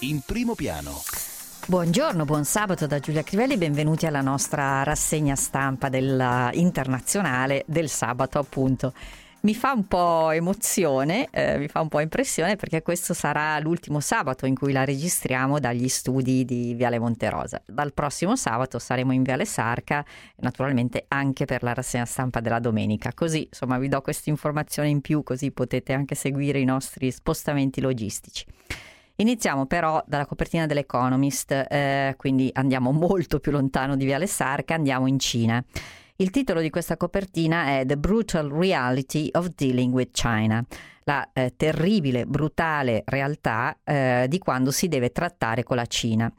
in primo piano. Buongiorno, buon sabato da Giulia Crivelli, benvenuti alla nostra rassegna stampa della internazionale del sabato appunto. Mi fa un po' emozione, eh, mi fa un po' impressione perché questo sarà l'ultimo sabato in cui la registriamo dagli studi di Viale Monterosa. Dal prossimo sabato saremo in Viale Sarca, naturalmente anche per la rassegna stampa della domenica. Così, insomma, vi do questa informazione in più così potete anche seguire i nostri spostamenti logistici. Iniziamo però dalla copertina dell'Economist, eh, quindi andiamo molto più lontano di Viale Sarca, andiamo in Cina. Il titolo di questa copertina è The Brutal Reality of Dealing with China, la eh, terribile, brutale realtà eh, di quando si deve trattare con la Cina.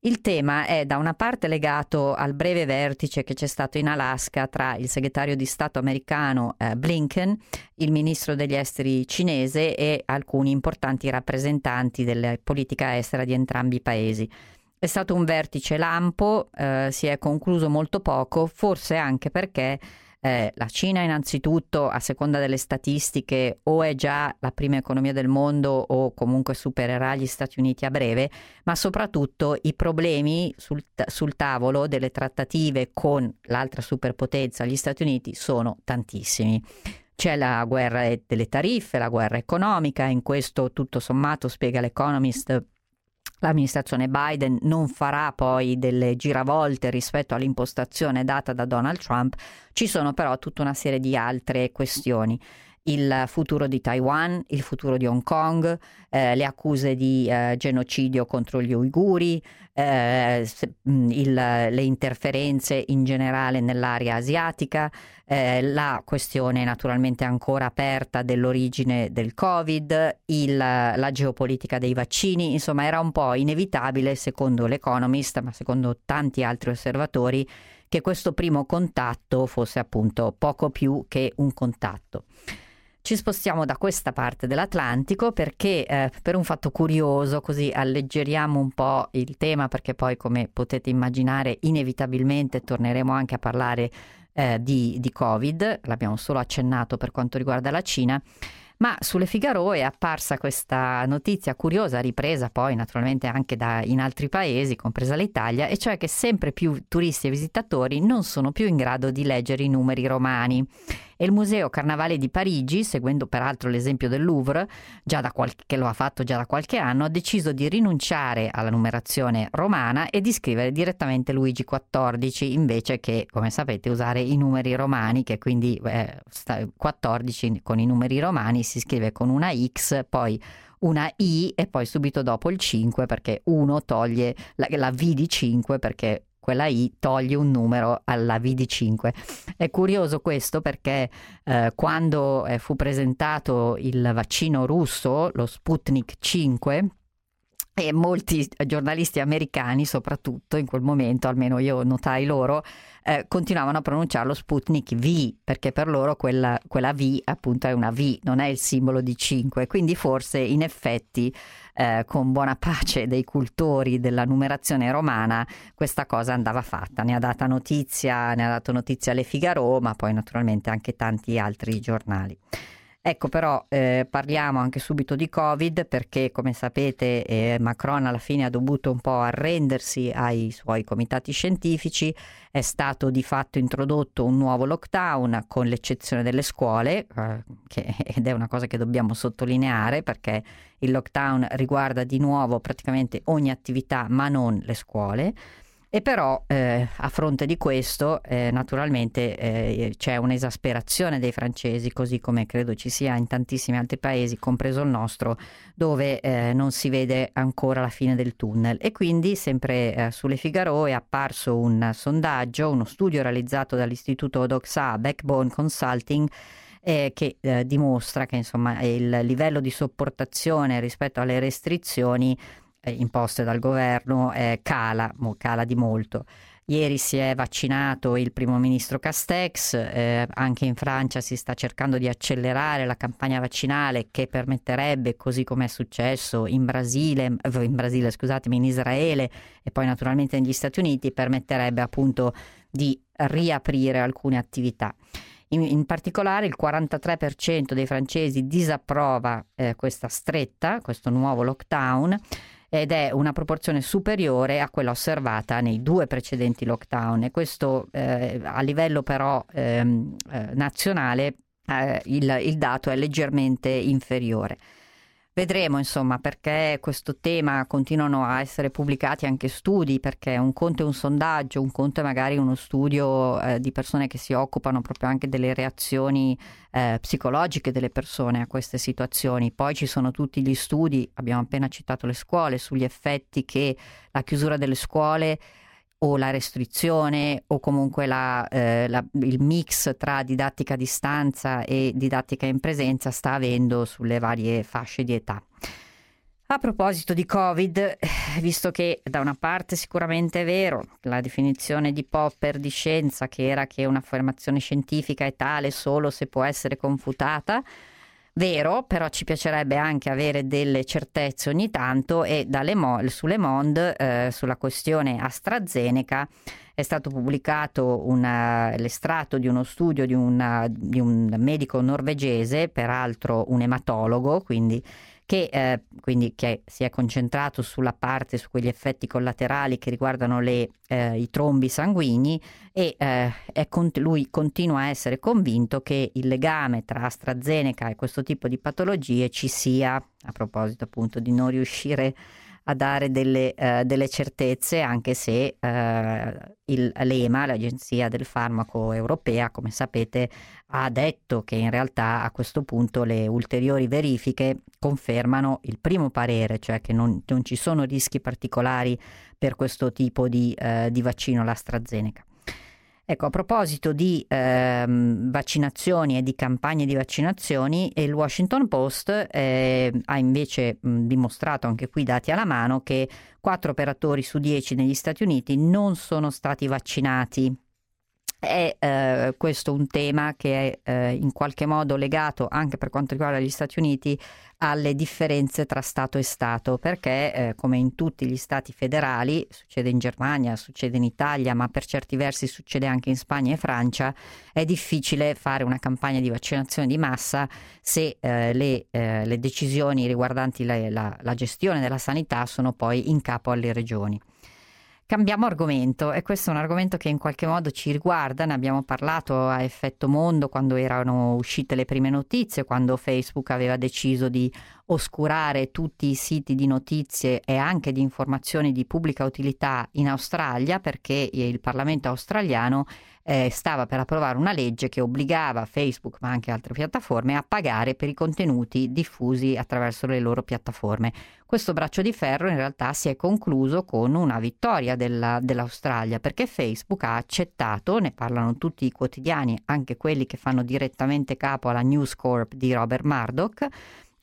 Il tema è da una parte legato al breve vertice che c'è stato in Alaska tra il segretario di Stato americano eh, Blinken, il ministro degli esteri cinese e alcuni importanti rappresentanti della politica estera di entrambi i paesi. È stato un vertice lampo, eh, si è concluso molto poco, forse anche perché eh, la Cina innanzitutto, a seconda delle statistiche, o è già la prima economia del mondo o comunque supererà gli Stati Uniti a breve, ma soprattutto i problemi sul, sul tavolo delle trattative con l'altra superpotenza, gli Stati Uniti, sono tantissimi. C'è la guerra delle tariffe, la guerra economica, in questo tutto sommato, spiega l'Economist, l'amministrazione Biden non farà poi delle giravolte rispetto all'impostazione data da Donald Trump, ci sono però tutta una serie di altre questioni il futuro di Taiwan, il futuro di Hong Kong, eh, le accuse di eh, genocidio contro gli uiguri, eh, mm, il, le interferenze in generale nell'area asiatica, eh, la questione naturalmente ancora aperta dell'origine del Covid, il, la geopolitica dei vaccini, insomma era un po' inevitabile secondo l'Economist, ma secondo tanti altri osservatori, che questo primo contatto fosse appunto poco più che un contatto. Ci spostiamo da questa parte dell'Atlantico perché eh, per un fatto curioso, così alleggeriamo un po' il tema, perché poi come potete immaginare inevitabilmente torneremo anche a parlare eh, di, di Covid, l'abbiamo solo accennato per quanto riguarda la Cina. Ma sulle Figaro è apparsa questa notizia curiosa, ripresa poi naturalmente anche da, in altri paesi, compresa l'Italia, e cioè che sempre più turisti e visitatori non sono più in grado di leggere i numeri romani e il Museo Carnavale di Parigi, seguendo peraltro l'esempio del Louvre, qualche, che lo ha fatto già da qualche anno, ha deciso di rinunciare alla numerazione romana e di scrivere direttamente Luigi XIV invece che, come sapete, usare i numeri romani, che quindi eh, 14 con i numeri romani si scrive con una X, poi una I e poi subito dopo il 5 perché uno toglie la, la V di 5 perché quella I toglie un numero alla V di 5. È curioso questo perché eh, quando eh, fu presentato il vaccino russo, lo Sputnik 5, e molti giornalisti americani, soprattutto in quel momento, almeno io notai loro, eh, continuavano a pronunciarlo Sputnik V, perché per loro quella, quella, V appunto è una V, non è il simbolo di 5. Quindi forse in effetti, eh, con buona pace dei cultori della numerazione romana, questa cosa andava fatta. Ne ha data notizia, ne ha dato notizia Le Figaro, ma poi naturalmente anche tanti altri giornali. Ecco però eh, parliamo anche subito di Covid perché come sapete eh, Macron alla fine ha dovuto un po' arrendersi ai suoi comitati scientifici, è stato di fatto introdotto un nuovo lockdown con l'eccezione delle scuole eh, che, ed è una cosa che dobbiamo sottolineare perché il lockdown riguarda di nuovo praticamente ogni attività ma non le scuole. E però eh, a fronte di questo eh, naturalmente eh, c'è un'esasperazione dei francesi, così come credo ci sia in tantissimi altri paesi, compreso il nostro, dove eh, non si vede ancora la fine del tunnel. E quindi sempre eh, sulle Figaro è apparso un sondaggio, uno studio realizzato dall'istituto Doxa Backbone Consulting, eh, che eh, dimostra che insomma, il livello di sopportazione rispetto alle restrizioni eh, imposte dal governo eh, cala, cala di molto. Ieri si è vaccinato il primo ministro Castex, eh, anche in Francia si sta cercando di accelerare la campagna vaccinale che permetterebbe, così come è successo in Brasile, eh, in Brasile, in Israele e poi naturalmente negli Stati Uniti, permetterebbe appunto di riaprire alcune attività. In, in, particolare il 43% dei francesi disapprova eh, questa stretta, questo nuovo lockdown ed è una proporzione superiore a quella osservata nei due precedenti lockdown e questo eh, a livello però ehm, eh, nazionale eh, il, il dato è leggermente inferiore. Vedremo insomma perché questo tema continuano a essere pubblicati anche studi, perché un conto è un sondaggio, un conto è magari uno studio eh, di persone che si occupano proprio anche delle reazioni eh, psicologiche delle persone a queste situazioni. Poi ci sono tutti gli studi, abbiamo appena citato le scuole, sugli effetti che la chiusura delle scuole o la restrizione o comunque la, eh, la, il mix tra didattica a distanza e didattica in presenza sta avendo sulle varie fasce di età. A proposito di Covid, visto che da una parte sicuramente è vero, la definizione di Popper di scienza che era che un'affermazione scientifica è tale solo se può essere confutata, Vero, però ci piacerebbe anche avere delle certezze ogni tanto e dalle Mo- su Le Monde eh, sulla questione AstraZeneca è stato pubblicato una, l'estratto di uno studio di, una, di un medico norvegese, peraltro un ematologo, quindi che, eh, quindi, che si è concentrato sulla parte, su quegli effetti collaterali che riguardano le, eh, i trombi sanguigni e eh, con- lui continua a essere convinto che il legame tra AstraZeneca e questo tipo di patologie ci sia, a proposito appunto di non riuscire a dare delle, uh, delle certezze, anche se uh, il, l'EMA, l'Agenzia del Farmaco Europea, come sapete, ha detto che in realtà a questo punto le ulteriori verifiche confermano il primo parere, cioè che non, non ci sono rischi particolari per questo tipo di, uh, di vaccino, l'AstraZeneca. Ecco, a proposito di ehm, vaccinazioni e di campagne di vaccinazioni, il Washington Post eh, ha invece mh, dimostrato, anche qui dati alla mano, che 4 operatori su 10 negli Stati Uniti non sono stati vaccinati è eh, questo un tema che è eh, in qualche modo legato anche per quanto riguarda gli Stati Uniti alle differenze tra Stato e Stato, perché eh, come in tutti gli Stati federali, succede in Germania, succede in Italia, ma per certi versi succede anche in Spagna e Francia, è difficile fare una campagna di vaccinazione di massa se eh, le, eh, le, decisioni riguardanti la, la, la gestione della sanità sono poi in capo alle regioni. Cambiamo argomento e questo è un argomento che in qualche modo ci riguarda, ne abbiamo parlato a effetto mondo quando erano uscite le prime notizie, quando Facebook aveva deciso di oscurare tutti i siti di notizie e anche di informazioni di pubblica utilità in Australia perché il Parlamento australiano eh, stava per approvare una legge che obbligava Facebook, ma anche altre piattaforme, a pagare per i contenuti diffusi attraverso le loro piattaforme. Questo braccio di ferro in realtà si è concluso con una vittoria della, dell'Australia perché Facebook ha accettato, ne parlano tutti i quotidiani, anche quelli che fanno direttamente capo alla News Corp di Robert Murdoch,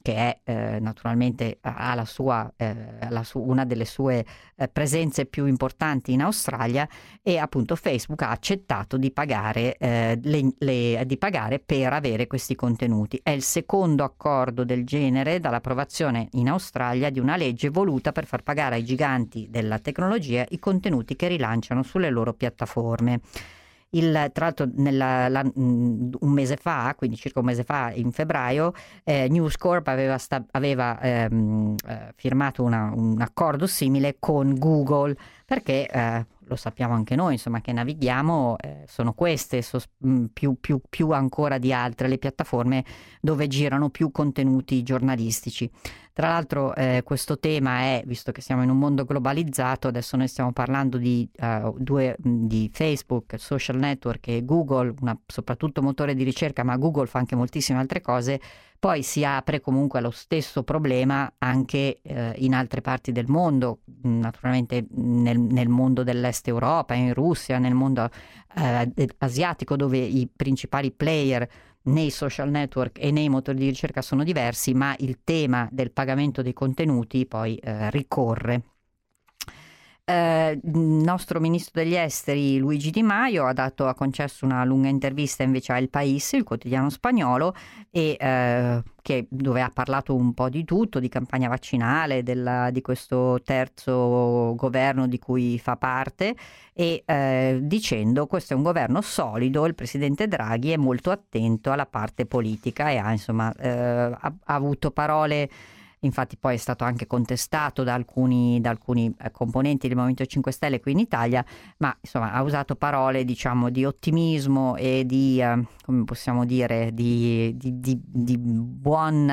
che è eh, naturalmente ha la sua, eh, la su, una delle sue eh, presenze più importanti in Australia e appunto Facebook ha accettato di pagare, eh, le, le, di pagare per avere questi contenuti. È il secondo accordo del genere dall'approvazione in Australia di una legge voluta per far pagare ai giganti della tecnologia i contenuti che rilanciano sulle loro piattaforme. Il, tra l'altro nella, la, un mese fa, quindi circa un mese fa, in febbraio, eh, News Corp aveva, sta, aveva ehm, eh, firmato una, un accordo simile con Google perché eh, lo sappiamo anche noi, insomma, che navighiamo, eh, sono queste so, più, più, più ancora di altre le piattaforme dove girano più contenuti giornalistici. Tra l'altro eh, questo tema è, visto che siamo in un mondo globalizzato, adesso noi stiamo parlando di, uh, due, di Facebook, social network e Google, una, soprattutto motore di ricerca, ma Google fa anche moltissime altre cose, poi si apre comunque allo stesso problema anche eh, in altre parti del mondo, naturalmente nel, nel, mondo dell'est Europa, in Russia, nel mondo eh, asiatico dove i principali player nei social network e nei motori di ricerca sono diversi, ma il tema del pagamento dei contenuti poi eh, ricorre. Eh, il nostro ministro degli esteri Luigi Di Maio ha, dato, ha concesso una lunga intervista invece a El País, il quotidiano spagnolo, e, eh, che, dove ha parlato un po' di tutto, di campagna vaccinale, della, di questo terzo governo di cui fa parte, e eh, dicendo questo è un governo solido, il presidente Draghi è molto attento alla parte politica e ha, insomma, eh, ha, ha avuto parole infatti poi è stato anche contestato da alcuni, da alcuni eh, componenti del Movimento 5 Stelle qui in Italia, ma insomma ha usato parole diciamo di ottimismo e di, eh, come possiamo dire, di, di, di, di buon,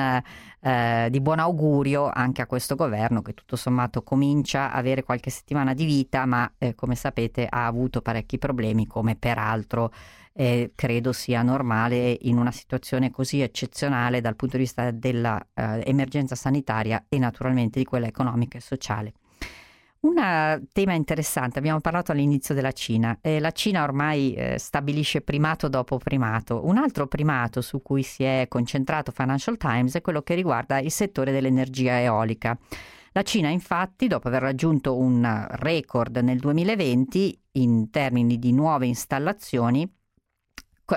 eh, di buon augurio anche a questo governo che tutto sommato comincia a avere qualche settimana di vita, ma eh, come sapete ha avuto parecchi problemi come peraltro eh, credo sia normale in una situazione così eccezionale dal punto di vista dell'emergenza eh, sanitaria e naturalmente di quella economica e sociale. Un tema interessante, abbiamo parlato all'inizio della Cina e la Cina ormai eh, stabilisce primato dopo primato. Un altro primato su cui si è concentrato Financial Times è quello che riguarda il settore dell'energia eolica. La Cina infatti, dopo aver raggiunto un record nel 2020 in termini di nuove installazioni,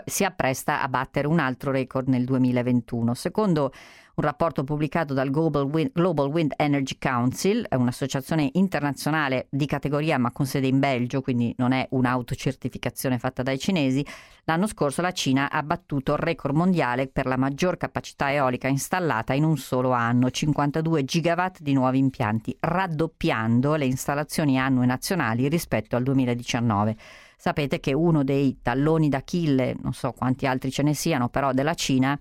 si appresta a battere un altro record nel 2021. Secondo un rapporto pubblicato dal Global Wind, Global Wind, Energy Council, un'associazione internazionale di categoria ma con sede in Belgio, quindi non è un'autocertificazione fatta dai cinesi, l'anno scorso la Cina ha battuto il record mondiale per la maggior capacità eolica installata in un solo anno, 52 gigawatt di nuovi impianti, raddoppiando le installazioni annue nazionali rispetto al 2019. Sapete che uno dei talloni d'Achille, non so quanti altri ce ne siano, però della Cina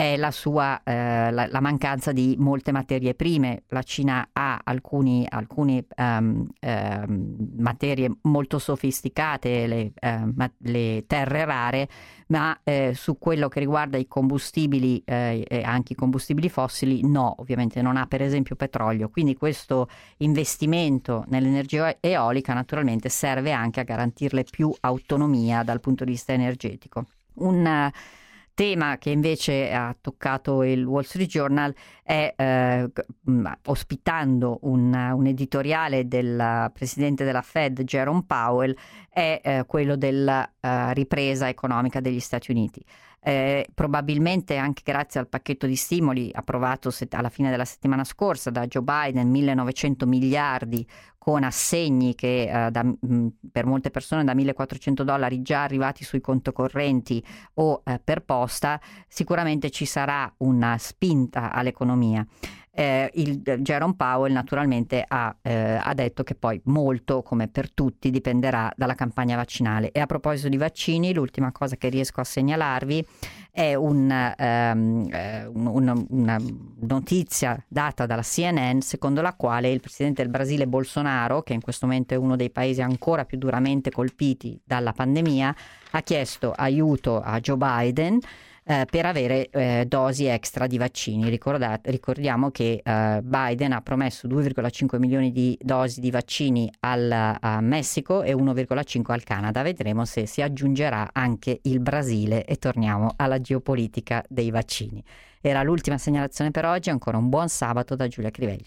è la sua eh, la, la, mancanza di molte materie prime. La Cina ha alcuni um, um, materie molto sofisticate, le, uh, ma, le terre rare, ma eh, su quello che riguarda i combustibili eh, e anche i combustibili fossili no, ovviamente non ha per esempio petrolio. Quindi questo investimento nell'energia eolica naturalmente serve anche a garantirle più autonomia dal punto di vista energetico. Un tema che invece ha toccato il Wall Street Journal è eh, ospitando un, un, editoriale del presidente della Fed Jerome Powell è eh, quello della uh, ripresa economica degli Stati Uniti. Eh, probabilmente anche grazie al pacchetto di stimoli approvato set- alla fine della settimana scorsa da Joe Biden, 1900 miliardi con assegni che eh, da, mh, per molte persone da 1400 dollari già arrivati sui conto correnti o eh, per posta, sicuramente ci sarà una spinta all'economia eh, il Jerome Powell naturalmente ha, eh, ha, detto che poi molto, come per tutti, dipenderà dalla campagna vaccinale. E a proposito di vaccini, l'ultima cosa che riesco a segnalarvi è un, um, un, una notizia data dalla CNN secondo la quale il presidente del Brasile Bolsonaro, che in questo momento è uno dei paesi ancora più duramente colpiti dalla pandemia, ha chiesto aiuto a Joe Biden eh, per avere eh, dosi extra di vaccini. Ricordate, ricordiamo che eh, Biden ha promesso 2,5 milioni di dosi di vaccini al Messico e 1,5 al Canada. Vedremo se si aggiungerà anche il Brasile e torniamo alla geopolitica dei vaccini. Era l'ultima segnalazione per oggi, ancora un buon sabato da Giulia Crivelli.